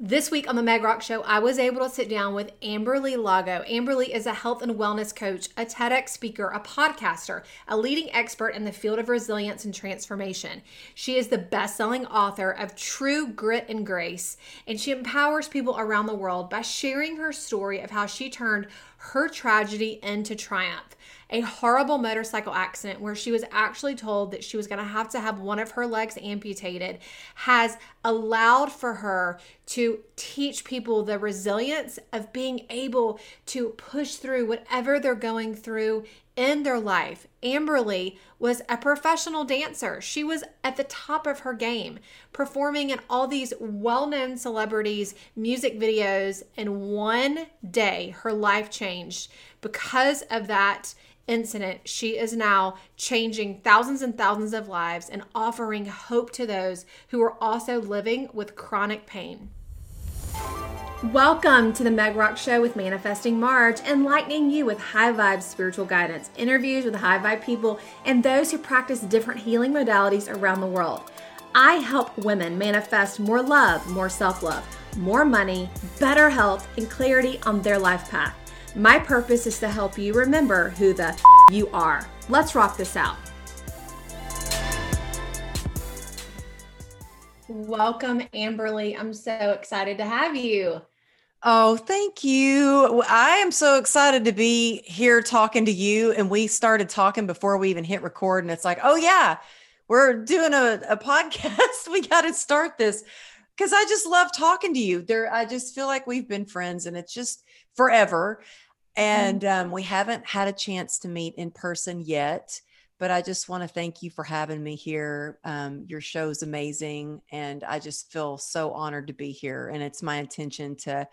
This week on the Meg Rock Show, I was able to sit down with Amberly Lago. Amberly is a health and wellness coach, a TEDx speaker, a podcaster, a leading expert in the field of resilience and transformation. She is the best selling author of True Grit and Grace, and she empowers people around the world by sharing her story of how she turned her tragedy into triumph. A horrible motorcycle accident where she was actually told that she was going to have to have one of her legs amputated has allowed for her to teach people the resilience of being able to push through whatever they're going through in their life. Amberly was a professional dancer. She was at the top of her game, performing in all these well known celebrities' music videos. And one day her life changed because of that incident, she is now changing thousands and thousands of lives and offering hope to those who are also living with chronic pain. Welcome to the Meg Rock Show with Manifesting Marge, enlightening you with high vibe spiritual guidance, interviews with high vibe people, and those who practice different healing modalities around the world. I help women manifest more love, more self love, more money, better health, and clarity on their life path. My purpose is to help you remember who the you are. Let's rock this out. Welcome, Amberly. I'm so excited to have you. Oh, thank you. I am so excited to be here talking to you. And we started talking before we even hit record. And it's like, oh, yeah, we're doing a, a podcast. we got to start this because I just love talking to you. There, I just feel like we've been friends and it's just forever. And um, we haven't had a chance to meet in person yet, but I just want to thank you for having me here. Um, your show is amazing. And I just feel so honored to be here. And it's my intention to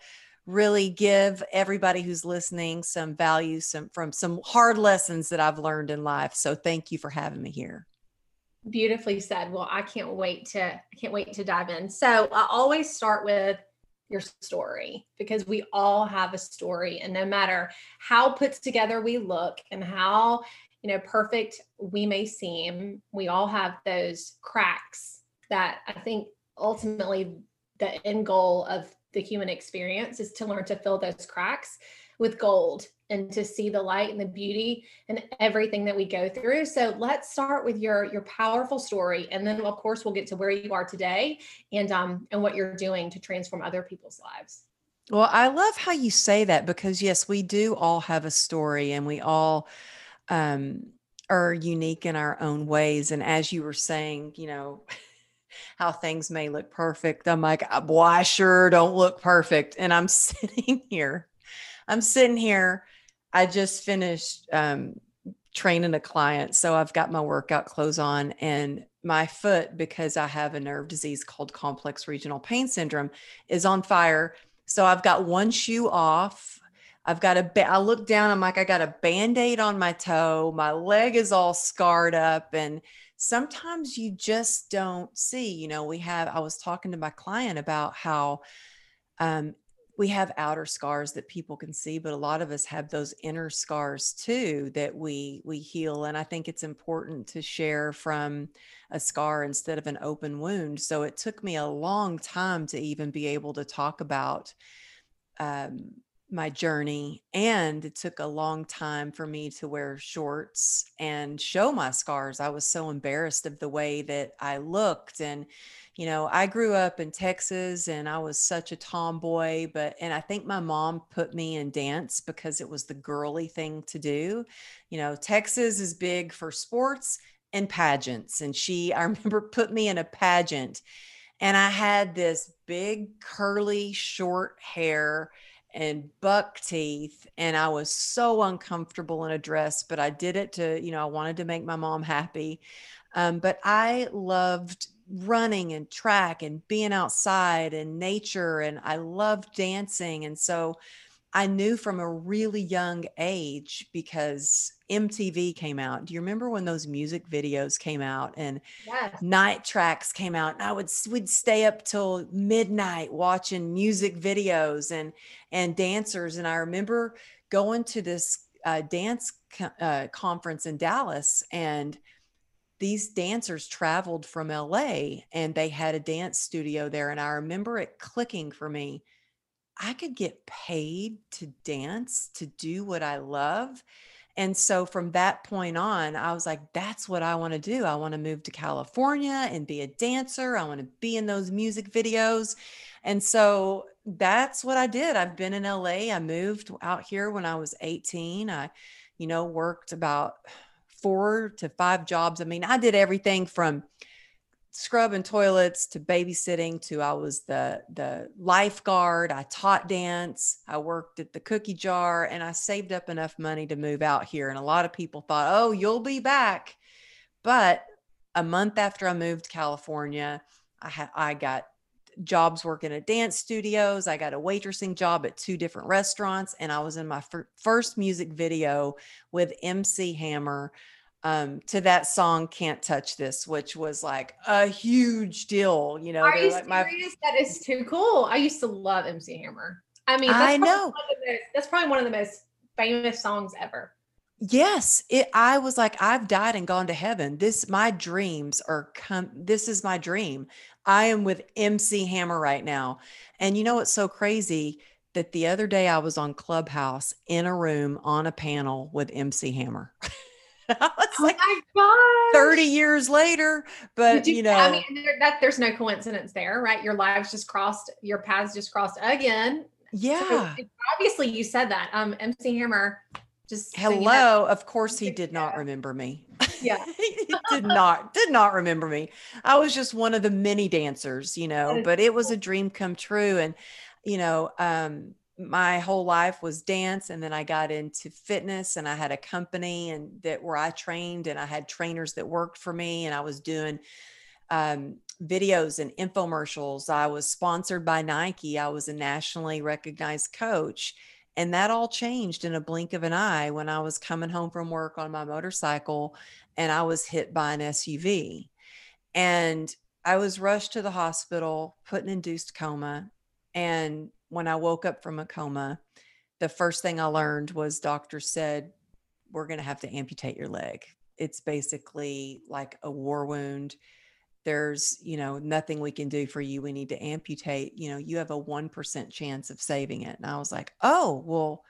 really give everybody who's listening some value some from some hard lessons that I've learned in life. So thank you for having me here beautifully said well i can't wait to i can't wait to dive in so i always start with your story because we all have a story and no matter how put together we look and how you know perfect we may seem we all have those cracks that i think ultimately the end goal of the human experience is to learn to fill those cracks with gold and to see the light and the beauty and everything that we go through. So let's start with your your powerful story, and then of course we'll get to where you are today and um and what you're doing to transform other people's lives. Well, I love how you say that because yes, we do all have a story, and we all um are unique in our own ways. And as you were saying, you know. how things may look perfect. I'm like, boy, I sure don't look perfect. And I'm sitting here, I'm sitting here I just finished um, training a client. So I've got my workout clothes on and my foot, because I have a nerve disease called complex regional pain syndrome, is on fire. So I've got one shoe off. I've got a, ba- I look down, I'm like, I got a band aid on my toe. My leg is all scarred up. And sometimes you just don't see, you know, we have, I was talking to my client about how um, we have outer scars that people can see but a lot of us have those inner scars too that we we heal and i think it's important to share from a scar instead of an open wound so it took me a long time to even be able to talk about um, my journey and it took a long time for me to wear shorts and show my scars i was so embarrassed of the way that i looked and you know, I grew up in Texas and I was such a tomboy, but, and I think my mom put me in dance because it was the girly thing to do. You know, Texas is big for sports and pageants. And she, I remember, put me in a pageant and I had this big, curly, short hair and buck teeth and i was so uncomfortable in a dress but i did it to you know i wanted to make my mom happy um, but i loved running and track and being outside and nature and I loved dancing and so I knew from a really young age because MTV came out. Do you remember when those music videos came out and yes. night tracks came out? And I would would stay up till midnight watching music videos and and dancers. And I remember going to this uh, dance co- uh, conference in Dallas and these dancers traveled from LA and they had a dance studio there. And I remember it clicking for me. I could get paid to dance, to do what I love. And so from that point on, I was like, that's what I want to do. I want to move to California and be a dancer. I want to be in those music videos. And so that's what I did. I've been in LA. I moved out here when I was 18. I, you know, worked about four to five jobs. I mean, I did everything from scrubbing toilets to babysitting to I was the the lifeguard. I taught dance. I worked at the cookie jar and I saved up enough money to move out here. And a lot of people thought, "Oh, you'll be back." But a month after I moved to California, I had I got jobs working at dance studios. I got a waitressing job at two different restaurants, and I was in my fir- first music video with MC Hammer um, to that song "Can't Touch This," which was like a huge deal. You know, are you like serious? My- that is too cool. I used to love MC Hammer. I mean, I know most, that's probably one of the most famous songs ever. Yes, it I was like I've died and gone to heaven. This my dreams are come this is my dream. I am with MC Hammer right now. And you know what's so crazy that the other day I was on Clubhouse in a room on a panel with MC Hammer. I was oh like my God. 30 years later, but you, you, know, I mean, there, that there's no coincidence there, right? Your lives just crossed, your paths just crossed again. Yeah. So obviously you said that. Um, MC Hammer just hello. Of course, he did not remember me. Yeah, he did not did not remember me. I was just one of the many dancers, you know. But it was a dream come true, and you know, um, my whole life was dance, and then I got into fitness, and I had a company, and that where I trained, and I had trainers that worked for me, and I was doing um, videos and infomercials. I was sponsored by Nike. I was a nationally recognized coach and that all changed in a blink of an eye when I was coming home from work on my motorcycle and I was hit by an SUV. And I was rushed to the hospital, put in induced coma. And when I woke up from a coma, the first thing I learned was doctor said, We're going to have to amputate your leg. It's basically like a war wound. There's you know nothing we can do for you. We need to amputate. You know you have a 1% chance of saving it. And i was like oh well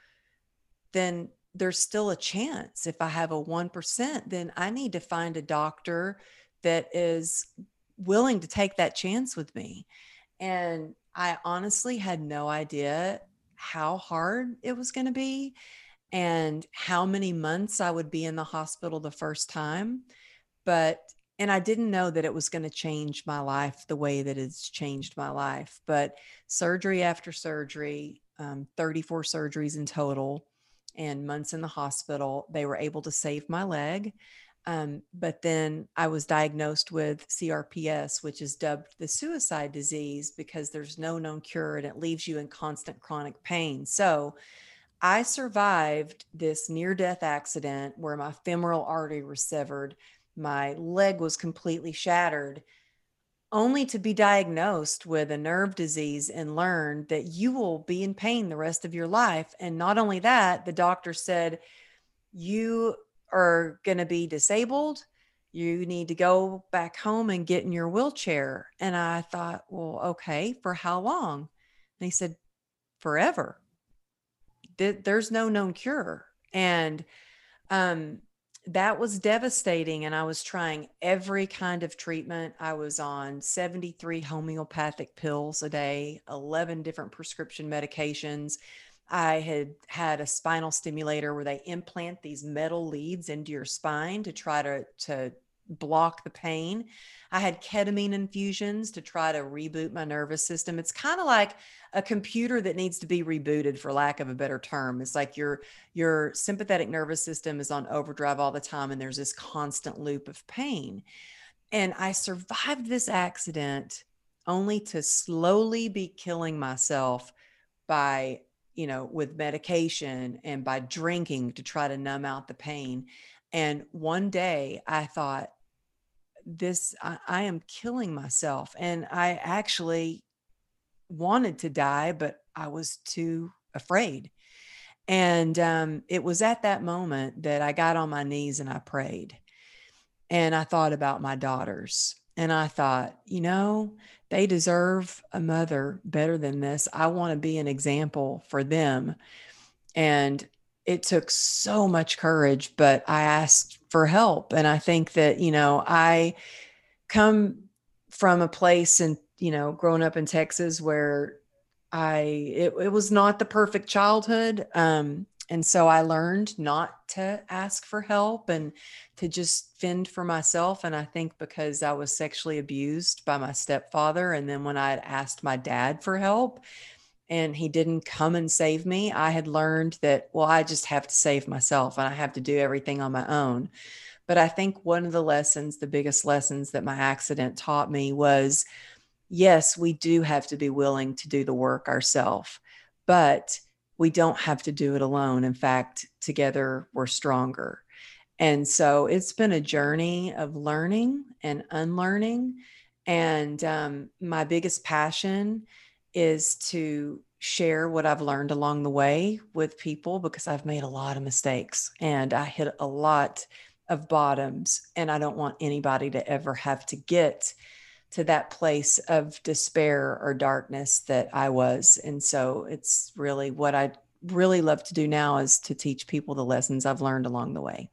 then there's still a chance. If i have a 1% then i need to find a doctor that is willing to take that chance with me. And i honestly had no idea how hard it was going to be and how many months i would be in the hospital the first time but and I didn't know that it was going to change my life the way that it's changed my life. But surgery after surgery, um, 34 surgeries in total, and months in the hospital, they were able to save my leg. Um, but then I was diagnosed with CRPS, which is dubbed the suicide disease because there's no known cure and it leaves you in constant chronic pain. So I survived this near death accident where my femoral artery was severed my leg was completely shattered, only to be diagnosed with a nerve disease and learn that you will be in pain the rest of your life. And not only that, the doctor said, You are going to be disabled. You need to go back home and get in your wheelchair. And I thought, Well, okay, for how long? And he said, Forever. There's no known cure. And um, that was devastating. And I was trying every kind of treatment. I was on 73 homeopathic pills a day, 11 different prescription medications. I had had a spinal stimulator where they implant these metal leads into your spine to try to, to block the pain. I had ketamine infusions to try to reboot my nervous system. It's kind of like a computer that needs to be rebooted for lack of a better term. It's like your your sympathetic nervous system is on overdrive all the time and there's this constant loop of pain. And I survived this accident only to slowly be killing myself by, you know, with medication and by drinking to try to numb out the pain. And one day I thought, this I, I, am killing myself and i actually wanted to die but i was too afraid and um, it was at that moment that i got on my knees and i prayed and I thought about my daughters. And I thought, you know, they deserve a mother better than this. I want to be an example for them. And it took so much courage, but I asked for help. And I think that, you know, I come from a place and, you know, growing up in Texas where I, it, it was not the perfect childhood. Um, and so I learned not to ask for help and to just fend for myself. And I think because I was sexually abused by my stepfather, and then when I had asked my dad for help, and he didn't come and save me, I had learned that, well, I just have to save myself and I have to do everything on my own. But I think one of the lessons, the biggest lessons that my accident taught me was yes, we do have to be willing to do the work ourselves, but we don't have to do it alone. In fact, together we're stronger. And so it's been a journey of learning and unlearning. And um, my biggest passion is to share what I've learned along the way with people because I've made a lot of mistakes and I hit a lot of bottoms. And I don't want anybody to ever have to get to that place of despair or darkness that I was. And so it's really what I really love to do now is to teach people the lessons I've learned along the way.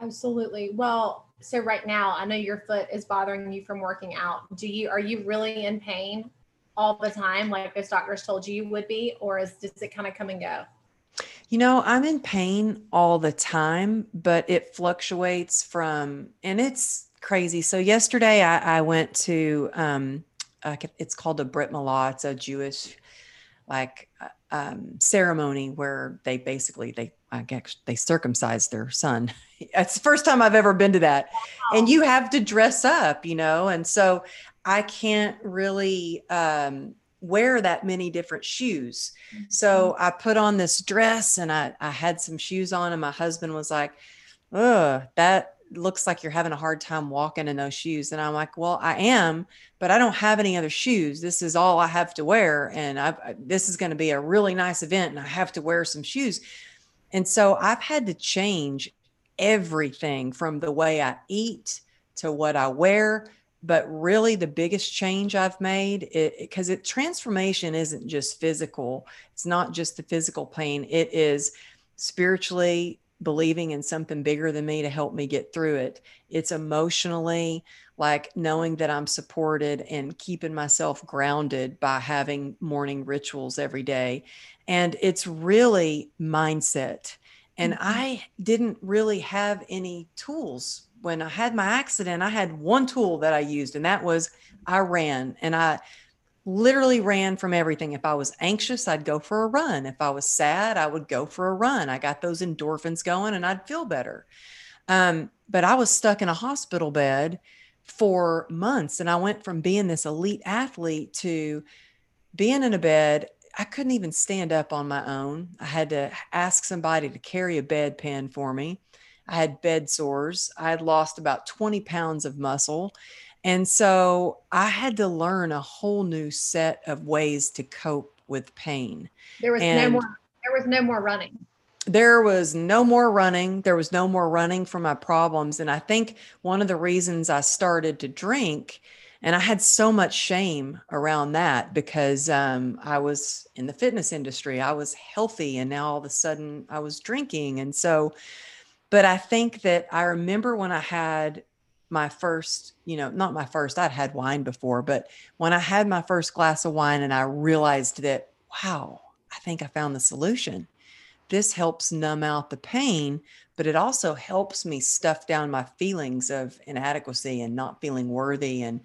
Absolutely. Well, so right now I know your foot is bothering you from working out. Do you are you really in pain all the time, like those doctors told you you would be, or is does it kind of come and go? You know, I'm in pain all the time, but it fluctuates from, and it's crazy. So yesterday I, I went to, um, uh, it's called a Brit Milah. It's a Jewish like uh, um, ceremony where they basically they I guess they circumcise their son. it's the first time I've ever been to that, wow. and you have to dress up, you know, and so I can't really um, wear that many different shoes. Mm-hmm. So I put on this dress and I, I had some shoes on, and my husband was like, "Ugh, that looks like you're having a hard time walking in those shoes." And I'm like, "Well, I am, but I don't have any other shoes. This is all I have to wear, and I, this is going to be a really nice event, and I have to wear some shoes." And so I've had to change everything from the way I eat to what I wear but really the biggest change i've made because it, it, transformation isn't just physical it's not just the physical pain it is spiritually believing in something bigger than me to help me get through it it's emotionally like knowing that i'm supported and keeping myself grounded by having morning rituals every day and it's really mindset and mm-hmm. i didn't really have any tools when I had my accident, I had one tool that I used, and that was I ran. And I literally ran from everything. If I was anxious, I'd go for a run. If I was sad, I would go for a run. I got those endorphins going and I'd feel better. Um, but I was stuck in a hospital bed for months. And I went from being this elite athlete to being in a bed. I couldn't even stand up on my own. I had to ask somebody to carry a bedpan for me. I had bed sores. I had lost about 20 pounds of muscle. And so I had to learn a whole new set of ways to cope with pain. There was and no more there was no more running. There was no more running. There was no more running from my problems. And I think one of the reasons I started to drink, and I had so much shame around that because um, I was in the fitness industry. I was healthy, and now all of a sudden I was drinking. And so but I think that I remember when I had my first, you know, not my first, I'd had wine before, but when I had my first glass of wine and I realized that, wow, I think I found the solution. This helps numb out the pain, but it also helps me stuff down my feelings of inadequacy and not feeling worthy and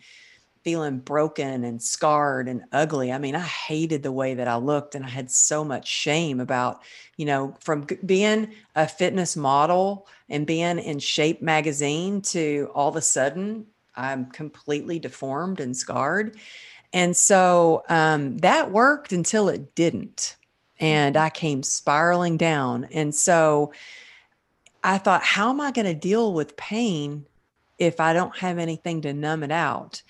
feeling broken and scarred and ugly. I mean, I hated the way that I looked and I had so much shame about, you know, from being a fitness model and being in Shape magazine to all of a sudden I'm completely deformed and scarred. And so um, that worked until it didn't. And I came spiraling down. And so I thought, how am I going to deal with pain if I don't have anything to numb it out?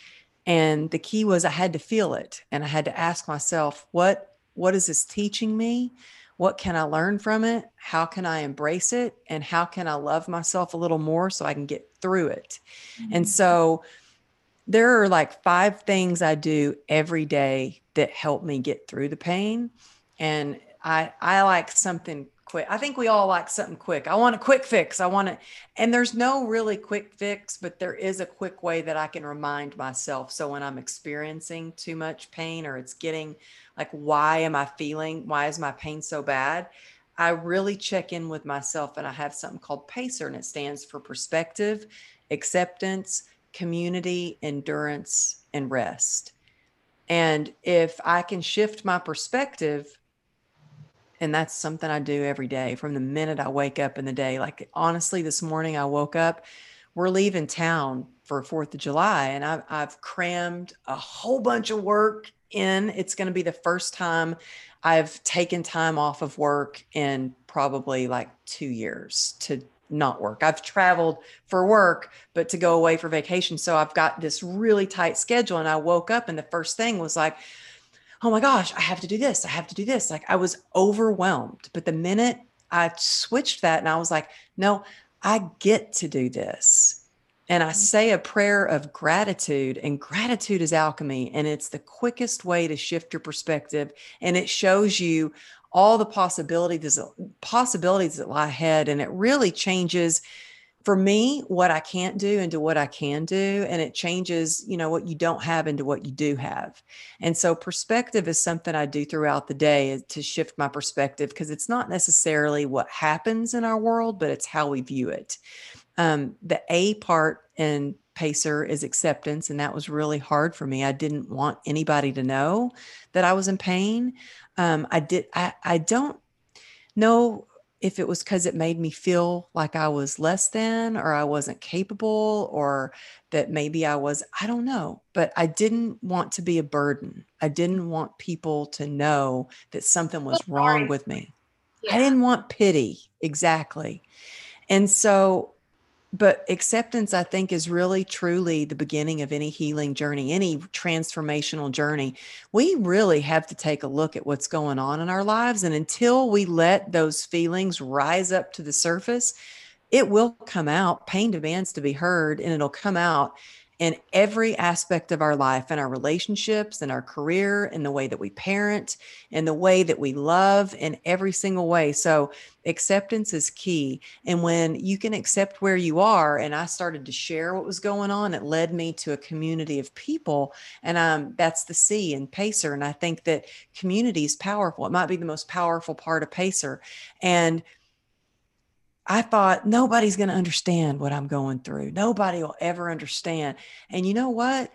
And the key was i had to feel it and i had to ask myself what what is this teaching me what can i learn from it how can i embrace it and how can i love myself a little more so i can get through it. Mm-hmm. And so there are like five things I do every day that help me get through the pain. And I I like something quick. I think we all like something quick. I want a quick fix. I want it. And there's no really quick fix, but there is a quick way that I can remind myself. So when I'm experiencing too much pain or it's getting like, why am I feeling? Why is my pain so bad? I really check in with myself and I have something called PACER and it stands for perspective, acceptance, community, endurance, and rest. And if I can shift my perspective, and that's something I do every day from the minute I wake up in the day. Like, honestly, this morning I woke up, we're leaving town for 4th of July, and I've, I've crammed a whole bunch of work in. It's going to be the first time I've taken time off of work in probably like two years to not work. I've traveled for work, but to go away for vacation. So I've got this really tight schedule. And I woke up and the first thing was like, oh my gosh, I have to do this. I have to do this. Like I was overwhelmed. But the minute I switched that and I was like, no, I get to do this. And I mm-hmm. say a prayer of gratitude, and gratitude is alchemy. And it's the quickest way to shift your perspective. And it shows you all the possibilities possibilities that lie ahead and it really changes for me what i can't do into what i can do and it changes you know what you don't have into what you do have. And so perspective is something i do throughout the day to shift my perspective because it's not necessarily what happens in our world but it's how we view it. Um, the a part in pacer is acceptance and that was really hard for me. I didn't want anybody to know that i was in pain. Um, I did. I, I don't know if it was because it made me feel like I was less than or I wasn't capable or that maybe I was, I don't know, but I didn't want to be a burden. I didn't want people to know that something was wrong with me. Yeah. I didn't want pity. Exactly. And so but acceptance i think is really truly the beginning of any healing journey any transformational journey. We really have to take a look at what's going on in our lives and until we let those feelings rise up to the surface it will come out. Pain demands to be heard and it'll come out in every aspect of our life and our relationships and our career and the way that we parent and the way that we love in every single way. So acceptance is key. And when you can accept where you are, and I started to share what was going on, it led me to a community of people. And um, that's the C in Pacer. And I think that community is powerful. It might be the most powerful part of Pacer. And I thought nobody's going to understand what I'm going through. Nobody will ever understand. And you know what?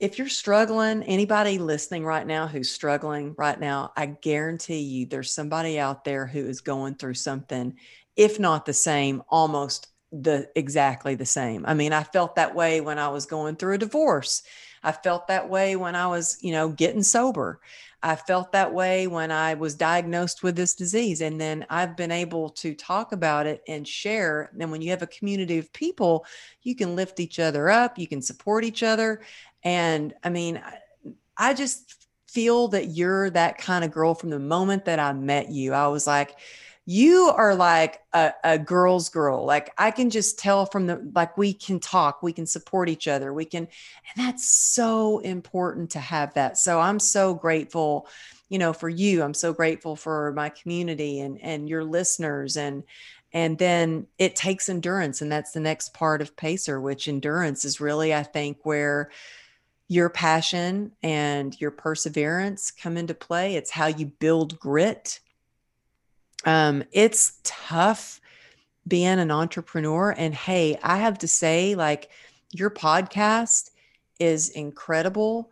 If you're struggling, anybody listening right now who's struggling right now, I guarantee you there's somebody out there who is going through something, if not the same, almost the exactly the same. I mean, I felt that way when I was going through a divorce. I felt that way when I was, you know, getting sober. I felt that way when I was diagnosed with this disease. And then I've been able to talk about it and share. And when you have a community of people, you can lift each other up, you can support each other. And I mean, I just feel that you're that kind of girl from the moment that I met you. I was like, you are like a, a, girl's girl. Like i can just tell from the like we can talk we can support each other we can and that's so important to have that. So i'm so grateful you know for you. I'm so grateful for my community and and your listeners. And and then it takes endurance and that's the next part of pacer which endurance is really i think where your passion and your perseverance come into play. It's how you build grit um, it's tough being an entrepreneur. And hey, I have to say, like, your podcast is incredible.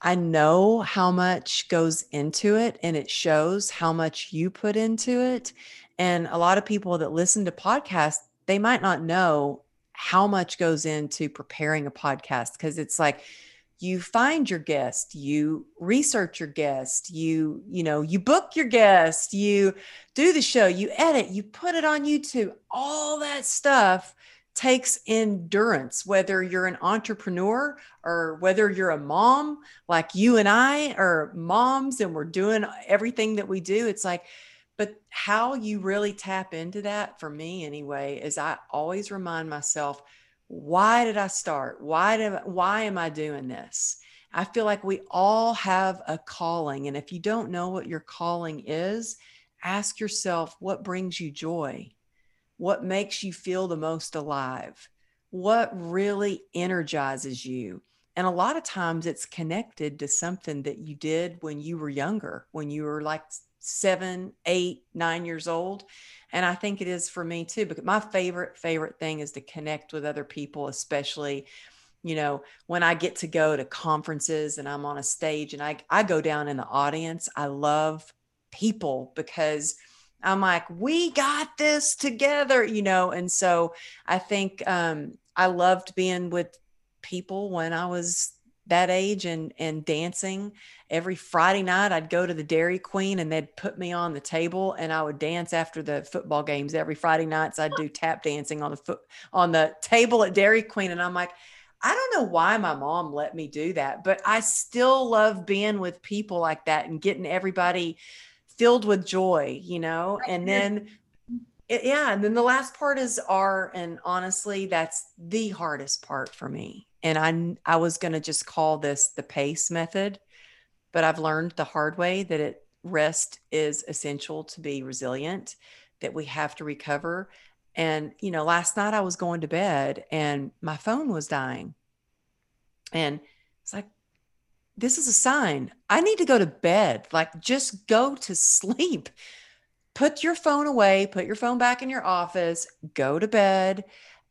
I know how much goes into it, and it shows how much you put into it. And a lot of people that listen to podcasts, they might not know how much goes into preparing a podcast because it's like, you find your guest you research your guest you you know you book your guest you do the show you edit you put it on youtube. All that stuff takes endurance whether you're an entrepreneur or whether you're a mom like you and I are moms and we're doing everything that we do. It's like but how you really tap into that for me anyway is I always remind myself why did I start? Why did why am I doing this? I feel like we all have a calling and if you don't know what your calling is, ask yourself what brings you joy? What makes you feel the most alive? What really energizes you? And a lot of times it's connected to something that you did when you were younger, when you were like seven, eight, nine years old. And I think it is for me too, because my favorite, favorite thing is to connect with other people, especially, you know, when I get to go to conferences and I'm on a stage and I, I go down in the audience. I love people because I'm like, we got this together, you know. And so I think um, I loved being with people when I was that age and and dancing. Every friday night i'd go to the dairy queen and they'd put me on the table and i would dance after the football games. Every friday nights i'd do tap dancing on the foot on the table at dairy queen. And i'm like i don't know why my mom let me do that but i still love being with people like that and getting everybody filled with joy you know? And then it, eh, yeah and then the last part is R. And honestly that's the hardest part for me and I I was going to just call this the pace method, but I've learned the hard way that it rest is essential to be resilient, that we have to recover. And you know, last night I was going to bed and my phone was dying. And it's like this is a sign. I need to go to bed. Like just go to sleep. Put your phone away, put your phone back in your office, go to bed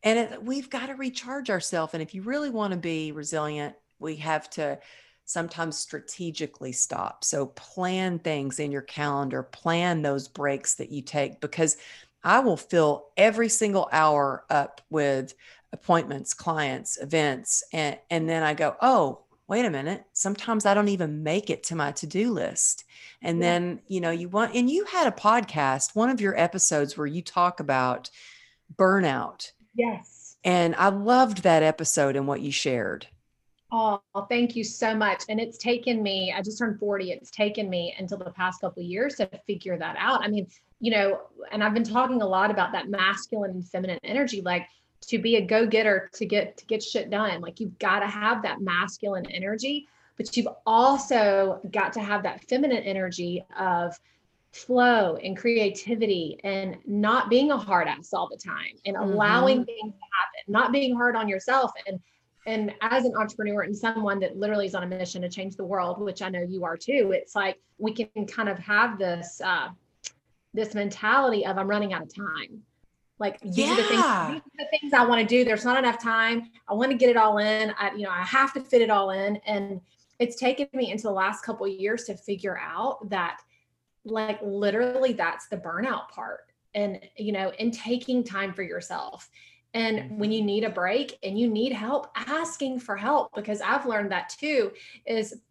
and it, we've got to recharge ourselves and if you really want to be resilient we have to sometimes strategically stop so plan things in your calendar plan those breaks that you take because i will fill every single hour up with appointments clients events and and then i go oh wait a minute sometimes i don't even make it to my to-do list and yeah. then you know you want and you had a podcast one of your episodes where you talk about burnout Yes. And I loved that episode and what you shared. Oh, thank you so much. And it's taken me, I just turned 40. It's taken me until the past couple years to figure that out. I mean, you know, and I've been talking a lot about that masculine and feminine energy, like to be a go-getter to get to get shit done. Like you've got to have that masculine energy, but you've also got to have that feminine energy of flow and creativity and not being a hard ass all the time and allowing mm-hmm. things to happen, not being hard on yourself. And and as an entrepreneur and someone that literally is on a mission to change the world, which I know you are too, it's like we can kind of have this uh this mentality of I'm running out of time. Like these yeah. are the things, these are the things I want to do. There's not enough time. I want to get it all in. I, you know, I have to fit it all in. And it's taken me into the last couple years to figure out that like literally that's the burnout part and you know and taking time for yourself and mm-hmm. when you need a break and you need help asking for help because i've learned that too is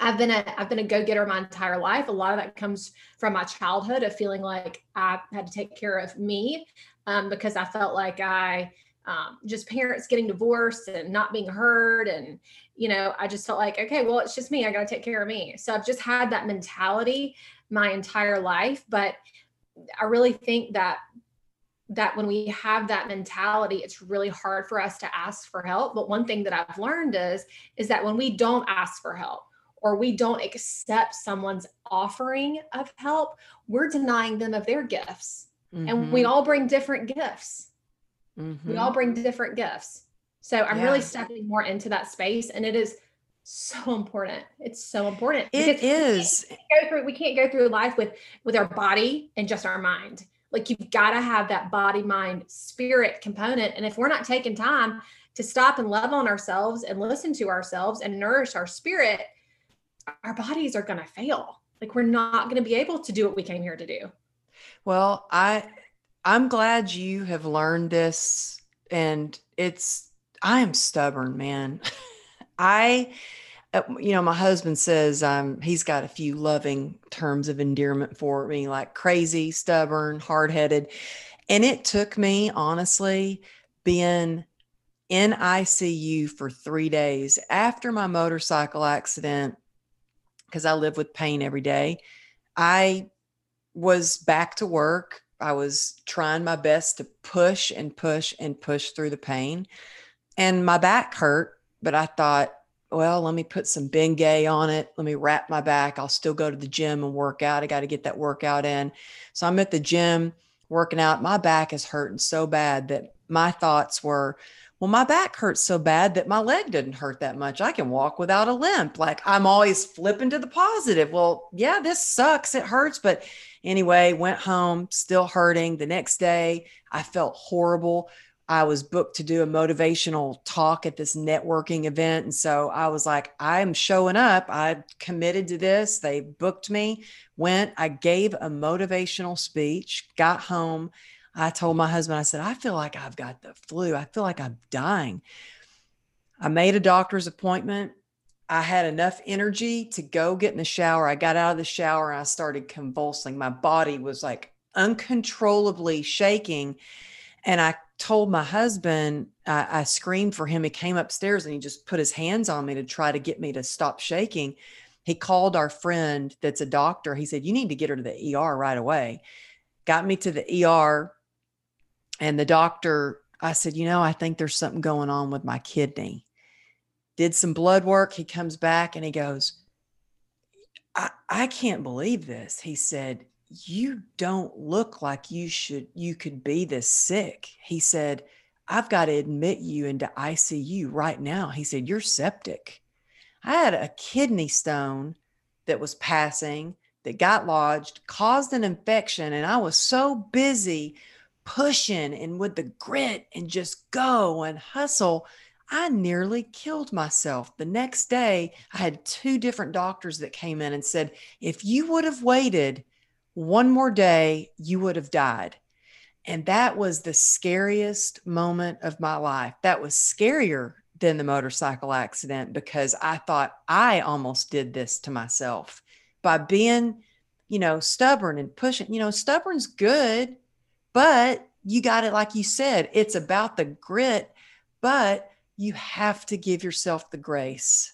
I've been a I've been a go-getter my entire life. A lot of that comes from my childhood of feeling like I had to take care of me um, because I felt like I um, just parents getting divorced and not being heard and you know I just felt like okay well it's just me I got to take care of me. So I've just had that mentality my entire life but i really think that that when we have that mentality it's really hard for us to ask for help but one thing that i've learned is is that when we don't ask for help or we don't accept someone's offering of help we're denying them of their gifts mm-hmm. and we mm-hmm. all bring different gifts mm-hmm. we all mm-hmm. bring different gifts so i'm yeah. really stepping more into that space and it is so important. It's so important. It is. We can't, go through, we can't go through life with with our body and just our mind. Like you've got to have that body, mind, spirit component. And if we're not taking time to stop and love on ourselves and listen to ourselves and nourish our spirit, our bodies are going to fail. Like we're not going to be able to do what we came here to do. Well, I I'm glad you have learned this and it's I am stubborn, man. I, uh, you know, my husband says um, he's got a few loving terms of endearment for me, like crazy, stubborn, hard headed. And it took me, honestly, being in ICU for three days after my motorcycle accident, because I live with pain every day. I was back to work. I was trying my best to push and push and push through the pain. and my back hurt, but I thought, well, let me put some Bengay on it. Let me wrap my back. I'll still go to the gym and work out. I got to get that workout in. So I'm at the gym working out. My back is hurting so bad that my thoughts were, well, my back hurts so bad that my leg didn't hurt that much. I can walk without a limp. Like I'm always flipping to the positive. Well, yeah, this sucks. It hurts. But anyway, went home, still hurting. The next day, I felt horrible. I was booked to do a motivational talk at this networking event. And so I was like, I'm showing up. I committed to this. They booked me, went, I gave a motivational speech, got home. I told my husband, I said, I feel like I've got the flu. I feel like I'm dying. I made a doctor's appointment. I had enough energy to go get in the shower. I got out of the shower and I started convulsing. My body was like uncontrollably shaking. And I told my husband, I, screamed for him. He came upstairs and he just put his hands on me to try to get me to stop shaking. He called our friend that's a doctor. He said, You need to get her to the ER right away. Got me to the ER. And the doctor, I said, You know, I think there's something going on with my kidney. Did some blood work. He comes back and he goes, I, I can't believe this. He said, you don't look like you should you could be this sick. He said i've got to admit you into icu right now. He said you're septic. I had a kidney stone that was passing that got lodged caused an infection and i was so busy pushing and with the grit and just go and hustle I nearly killed myself. The next day, I had two different doctors that came in and said, if you would have waited one more day, you would have died. And that was the scariest moment of my life. That was scarier than the motorcycle accident because I thought I almost did this to myself by being, you know, stubborn and pushing. You know, stubborn's good, but you got it, like you said, it's about the grit, but you have to give yourself the grace.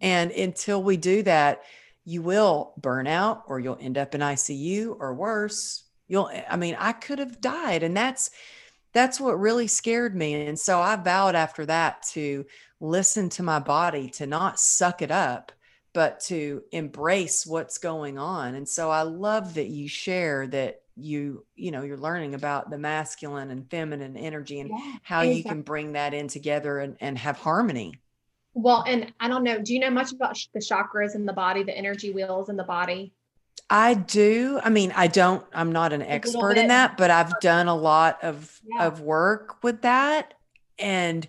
And until we do that, you will burn out or you'll end up in ICU or worse. You'll, I mean, I could have died. And that's, that's what really scared me. And so I vowed after that to listen to my body, to not suck it up, but to embrace what's going on. And so I love that you share that you, you know, you're learning about the masculine and feminine energy and yeah, how exactly. you can bring that in together and, and have harmony. Well, and I don't know, do you know much about the chakras in the body, the energy wheels in the body? I do. I mean, I don't, I'm not an expert in that, but I've done a lot of yeah. of work with that and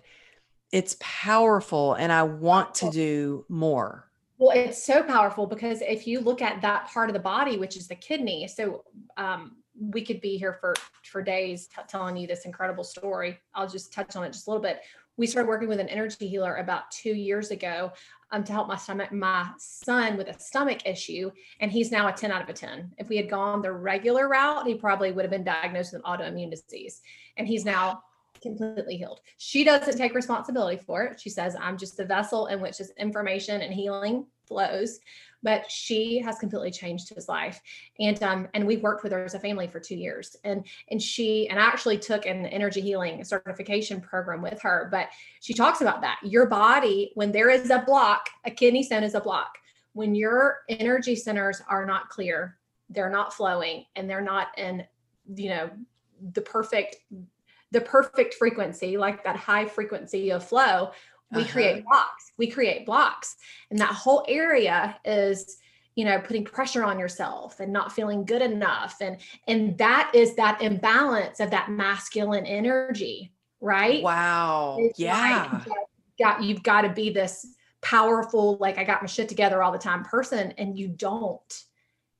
it's powerful and I want to do more. Well, it's so powerful because if you look at that part of the body, which is the kidney, so um, we could be here for for days t- telling you this incredible story. I'll just touch on it just a little bit we started working with an energy healer about two years ago um, to help my stomach, my son with a stomach issue, and he's now a 10 out of a 10. If we had gone the regular route, he probably would have been diagnosed with an autoimmune disease, and he's now completely healed. She doesn't take responsibility for it. She says, I'm just the vessel in which this information and healing flows but she has completely changed his life. And um and we've worked with her as a family for two years. And and she and I actually took an energy healing certification program with her but she talks about that. Your body when there is a block a kidney stone is a block. When your energy centers are not clear they're not flowing and they're not in you know the perfect the perfect frequency like that high frequency of flow we uh-huh. create blocks. We create blocks. And that whole area is you know putting pressure on yourself and not feeling good enough. And and that is that imbalance of that masculine energy right? Wow. It's yeah. like, got you've got to be this powerful like i got my shit together all the time person and you don't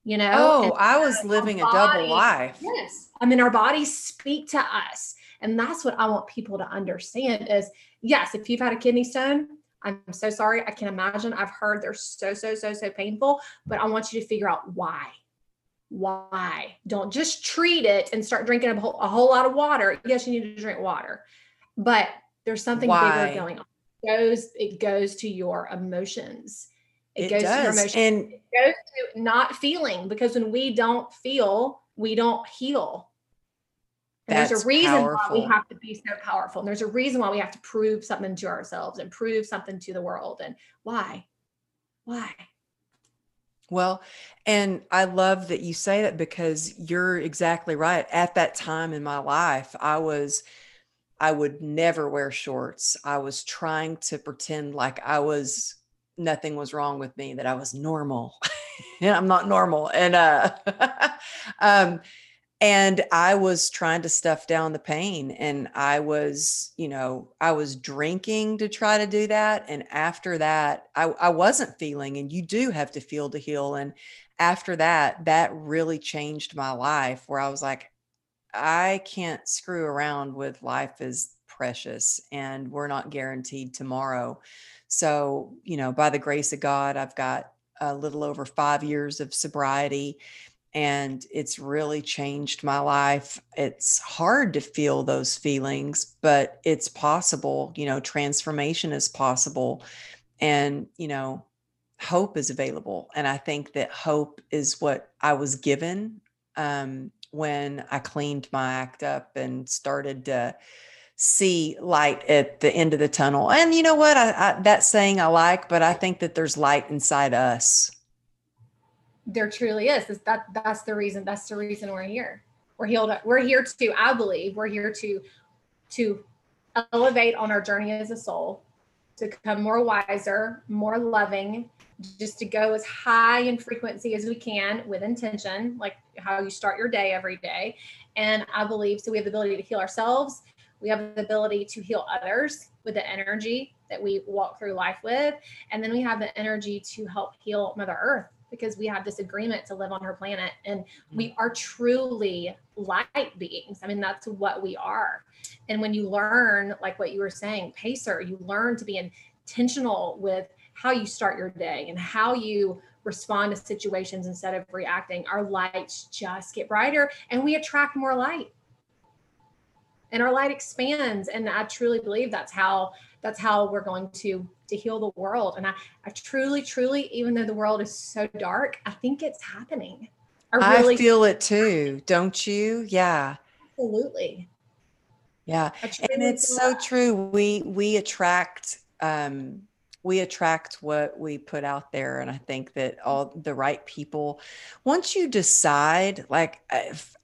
you know? Oh and i was living a double life. Yes. I mean our bodies speak to us and that's what i want people to understand is yes, if you've had a kidney stone, I'm so sorry. I can imagine. I've heard they're so, so, so, so painful, but I want you to figure out why. Why? Don't just treat it and start drinking a whole, a whole lot of water. Yes, you need to drink water, but there's something why? bigger going on. It goes, it goes to your emotions. It, it goes does. to your emotions. And it goes to not feeling because when we don't feel, we don't heal there's a reason powerful. why we have to be so powerful. And there's a reason why we have to prove something to ourselves and prove something to the world. And why? Why? Well, and I love that you say that because you're exactly right. At that time in my life, I was, I would never wear shorts. I was trying to pretend like I was, nothing was wrong with me, that I was normal. and I'm not normal. And, uh, um, and i was trying to stuff down the pain and i was you know i was drinking to try to do that and after that i, I wasn't feeling and you do have to feel to heal and after that that really changed my life where i was like i can't screw around with life is precious and we're not guaranteed tomorrow. So you know by the grace of god i've got a little over five years of sobriety and it's really changed my life. It's hard to feel those feelings, but it's possible. You know, transformation is possible. And, you know, hope is available. And I think that hope is what I was given um, when I cleaned my act up and started to see light at the end of the tunnel. And you know what? I, I, that saying I like, but I think that there's light inside us there truly is. That that's the reason. That's the reason we're here. We're healed. We're here to. I believe we're here to to elevate on our journey as a soul, to become more wiser, more loving, just to go as high in frequency as we can with intention, like how you start your day every day. And I believe so. We have the ability to heal ourselves. We have the ability to heal others with the energy that we walk through life with. And then we have the energy to help heal Mother Earth because we have this agreement to live on her planet and we mm. are truly light beings. I mean, that's what we are. And when you learn, like what you were saying, pacer, you learn to be intentional with how you start your day and how you respond to situations instead of reacting. Our lights just get brighter and we attract more light. And our light expands. And I truly believe that's how that's how we're going to to heal the world. And I, I truly, truly, even though the world is so dark, I think it's happening. I, really I feel it too. Don't you? Yeah. Absolutely. Yeah. And it's so that. true. We we attract um we attract what we put out there and i think that all the right people once you decide like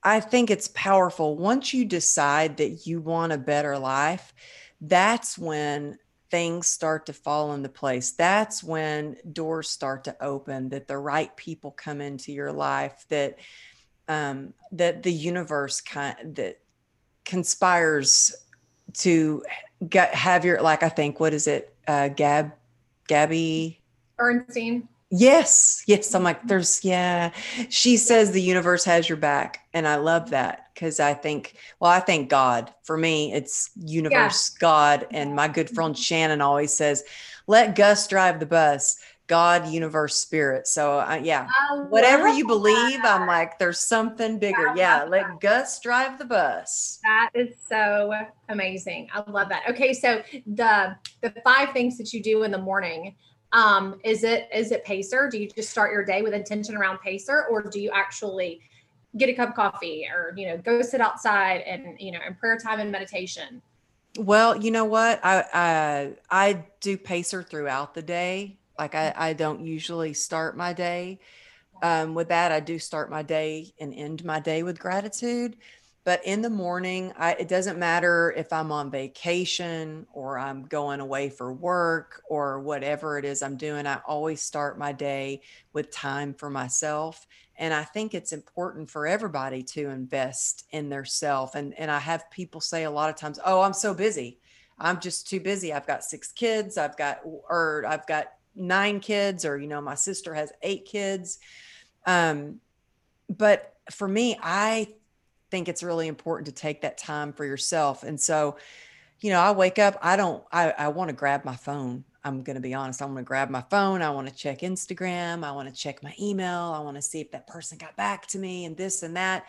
i think it's powerful once you decide that you want a better life that's when things start to fall into place. That's when doors start to open, that the right people come into your life, that um, that the universe kind that conspires to get have your like I think what is it uh, Gab Gabby Bernstein Yes, yes. I'm like, there's, yeah. She says the universe has your back. And I love that because I think, well, I thank God. For me, it's universe, yeah. God. And my good friend Shannon always says, let Gus drive the bus. God, universe, spirit. So, uh, yeah, whatever you believe, that. I'm like, there's something bigger. Yeah, let that. Gus drive the bus. That is so amazing. I love that. Okay, so the the five things that you do in the morning um is it is it pacer? Do you just start your day with intention around pacer or do you actually get a cup of coffee or you know go sit outside and you know in prayer time and meditation? Well you know what? I i, I do pacer throughout the day. Like I, I don't usually start my day. Um, with that i do start my day and end my day with gratitude but in the morning, I, it doesn't matter if I'm on vacation or I'm going away for work or whatever it is I'm doing. I always start my day with time for myself. And I think it's important for everybody to invest in their self. And, and I have people say a lot of times, oh, I'm so busy. I'm just too busy. I've got six kids. I've got, or I've got nine kids, or, you know, my sister has eight kids. Um, but for me, I think it's really important to take that time for yourself. And so, you know, I wake up, I don't, I, I want to grab my phone. I'm going to be honest. I want to grab my phone. I want to check Instagram. I want to check my email. I want to see if that person got back to me and this and that.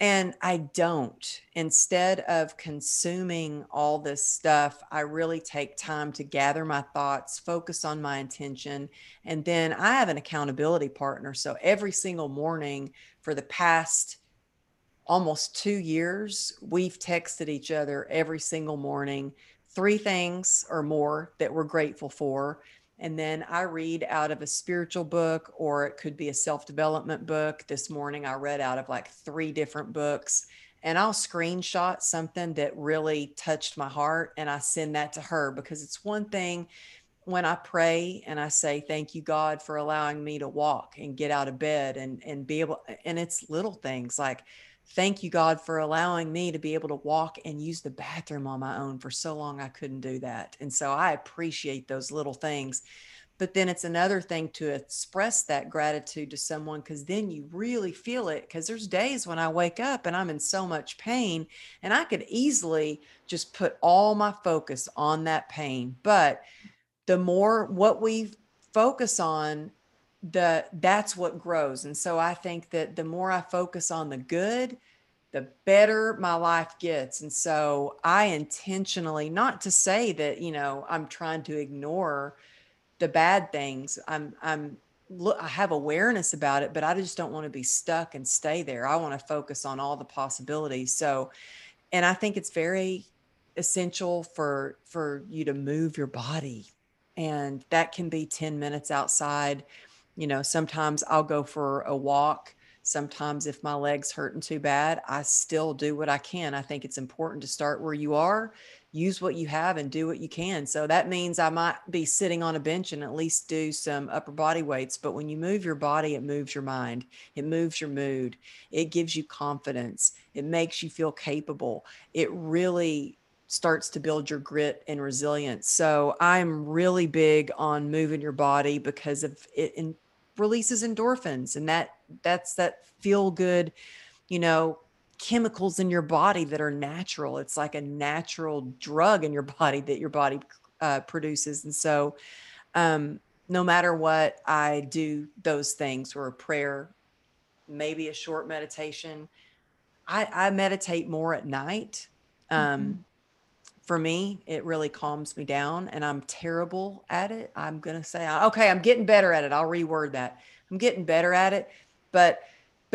And I don't. Instead of consuming all this stuff, I really take time to gather my thoughts, focus on my intention. And then I have an accountability partner. So every single morning for the past almost two years, we've texted each other every single morning, three things or more that we're grateful for. And then I read out of a spiritual book, or it could be a self development book. This morning, I read out of like three different books and I'll screenshot something that really touched my heart and I send that to her because it's one thing when I pray and I say, Thank you, God, for allowing me to walk and get out of bed and, and be able, and it's little things like, Thank you, God, for allowing me to be able to walk and use the bathroom on my own. For so long, I couldn't do that. And so I appreciate those little things but then it's another thing to express that gratitude to someone because then you really feel it because there's days when i wake up and i'm in so much pain and i could easily just put all my focus on that pain but the more what we focus on the that's what grows and so i think that the more i focus on the good the better my life gets and so i intentionally not to say that you know i'm trying to ignore the bad things. I'm I'm look I have awareness about it, but I just don't want to be stuck and stay there. I want to focus on all the possibilities. So and I think it's very essential for for you to move your body. And that can be 10 minutes outside. You know, sometimes I'll go for a walk. Sometimes if my legs hurting too bad, I still do what I can. I think it's important to start where you are use what you have and do what you can. So that means I might be sitting on a bench and at least do some upper body weights. But when you move your body, it moves your mind, it moves your mood, it gives you confidence, it makes you feel capable. It really starts to build your grit and resilience. So I'm really big on moving your body because of it releases endorphins and that that's that feel good, you know, chemicals in your body that are natural. It's like a natural drug in your body that your body uh, produces. And so, um, no matter what, I do those things or a prayer, maybe a short meditation. I, I meditate more at night. Um, mm-hmm. For me, it really calms me down, and I'm terrible at it. I'm going to say, okay, I'm getting better at it. I'll reword that. I'm getting better at it. But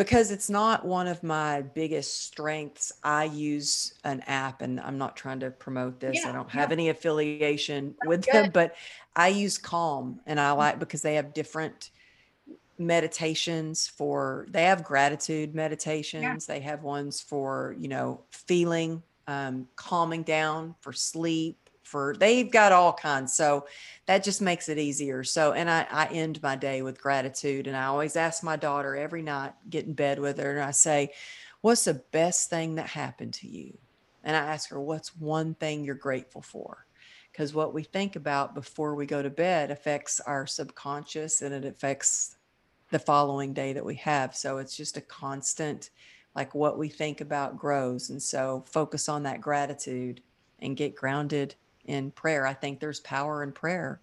because it's not one of my biggest strengths. I use an app and I'm not trying to promote this. Yeah, I don't have yeah. any affiliation That's with good. them, but I use Calm and I like mm-hmm. because they have different meditations for they have gratitude meditations, yeah. they have ones for, you know, feeling um calming down for sleep for they've got all kinds. So that just makes it easier. So, and I, I end my day with gratitude. And I always ask my daughter every night, get in bed with her, and I say, What's the best thing that happened to you? And I ask her, What's one thing you're grateful for? Because what we think about before we go to bed affects our subconscious and it affects the following day that we have. So it's just a constant, like what we think about grows. And so focus on that gratitude and get grounded in prayer. I think there's power in prayer.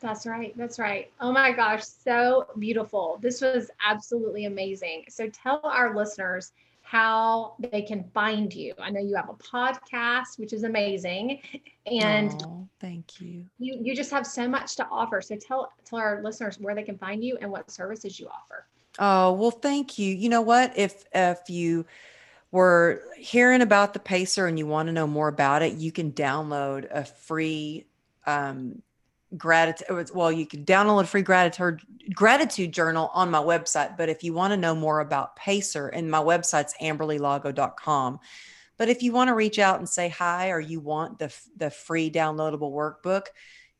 That's right. That's right. Oh my gosh, so beautiful. This was absolutely amazing. So tell our listeners how they can find you. I know you have a podcast, which is amazing, and thank you. You you just have so much to offer. So tell tell our listeners where they can find you and what services you offer. Oh well, thank you. You know what? If if you were hearing about the Pacer and you want to know more about it, you can download a free um, gratitude. Well, you can download a free gratitude gratitude journal on my website. But if you want to know more about Pacer, and my website's amberlylago.com. But if you want to reach out and say hi, or you want the the free downloadable workbook,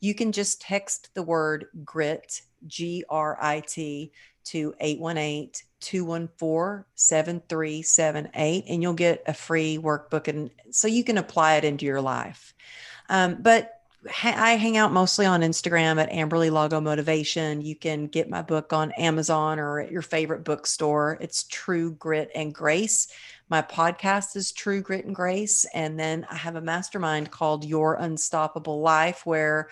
you can just text the word grit G R I T to 818 214 7378 and you'll get a free workbook. And so you can apply it into your life. Um, but I hang out mostly on Instagram at Amberly Lago Motivation. You can get my book on Amazon or at your favorite bookstore. It's True Grit and Grace. My podcast is True Grit and Grace. And then I have a mastermind called Your Unstoppable Life where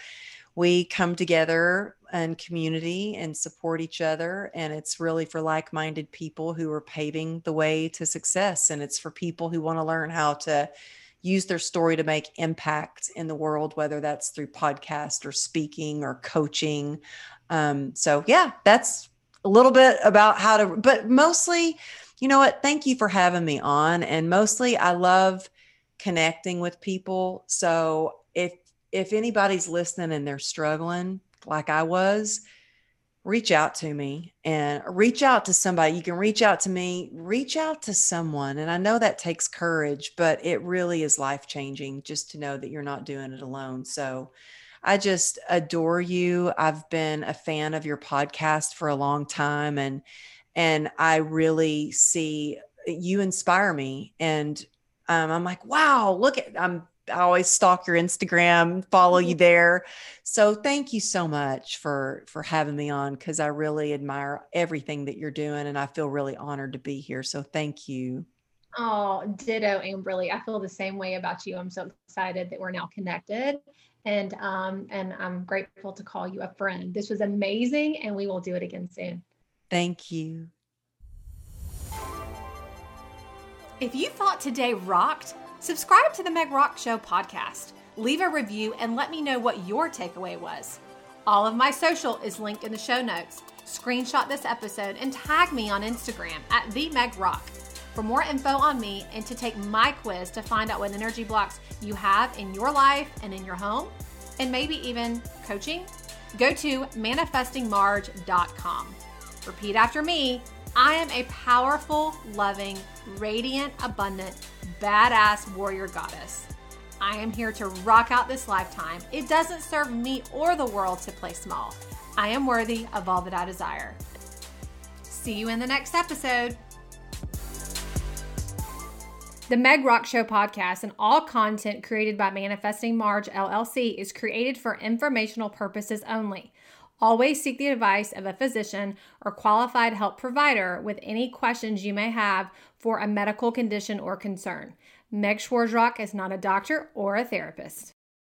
we come together and community and support each other. And it's really for like minded people who are paving the way to success. And it's for people who want to learn how to use their story to make impact in the world, whether that's through podcast or speaking or coaching. Um, so, yeah, that's a little bit about how to, but mostly, you know what? Thank you for having me on. And mostly, I love connecting with people. So if if anybody's listening and they're struggling like I was, reach out to me and reach out to somebody. You can reach out to me, reach out to someone. And I know that takes courage, but it really is life changing just to know that you're not doing it alone. So I just adore you. I've been a fan of your podcast for a long time and and I really see you inspire me and um, I'm like, wow, look at I'm I always stalk your Instagram, follow you mm-hmm. there. So thank you so much for for having me on because I really admire everything that you're doing and I feel really honored to be here. So thank you. Oh, ditto, Amberly. I feel the same way about you. I'm so excited that we're now connected. And um, and I'm grateful to call you a friend. This was amazing, and we will do it again soon. Thank you. If you thought today rocked, Subscribe to the Meg Rock Show podcast. Leave a review and let me know what your takeaway was. All of my social is linked in the show notes. Screenshot this episode and tag me on Instagram at the Meg Rock. For more info on me and to take my quiz to find out what energy blocks you have in your life and in your home, and maybe even coaching, go to manifestingmarge.com. Repeat after me I am a powerful, loving, radiant, abundant, badass warrior goddess. I am here to rock out this lifetime. It doesn't serve me or the world to play small. I am worthy of all that I desire. See you in the next episode. The Meg Rock Show podcast and all content created by Manifesting Marge LLC is created for informational purposes only. Always seek the advice of a physician or qualified health provider with any questions you may have for a medical condition or concern. Meg Schwarzrock is not a doctor or a therapist.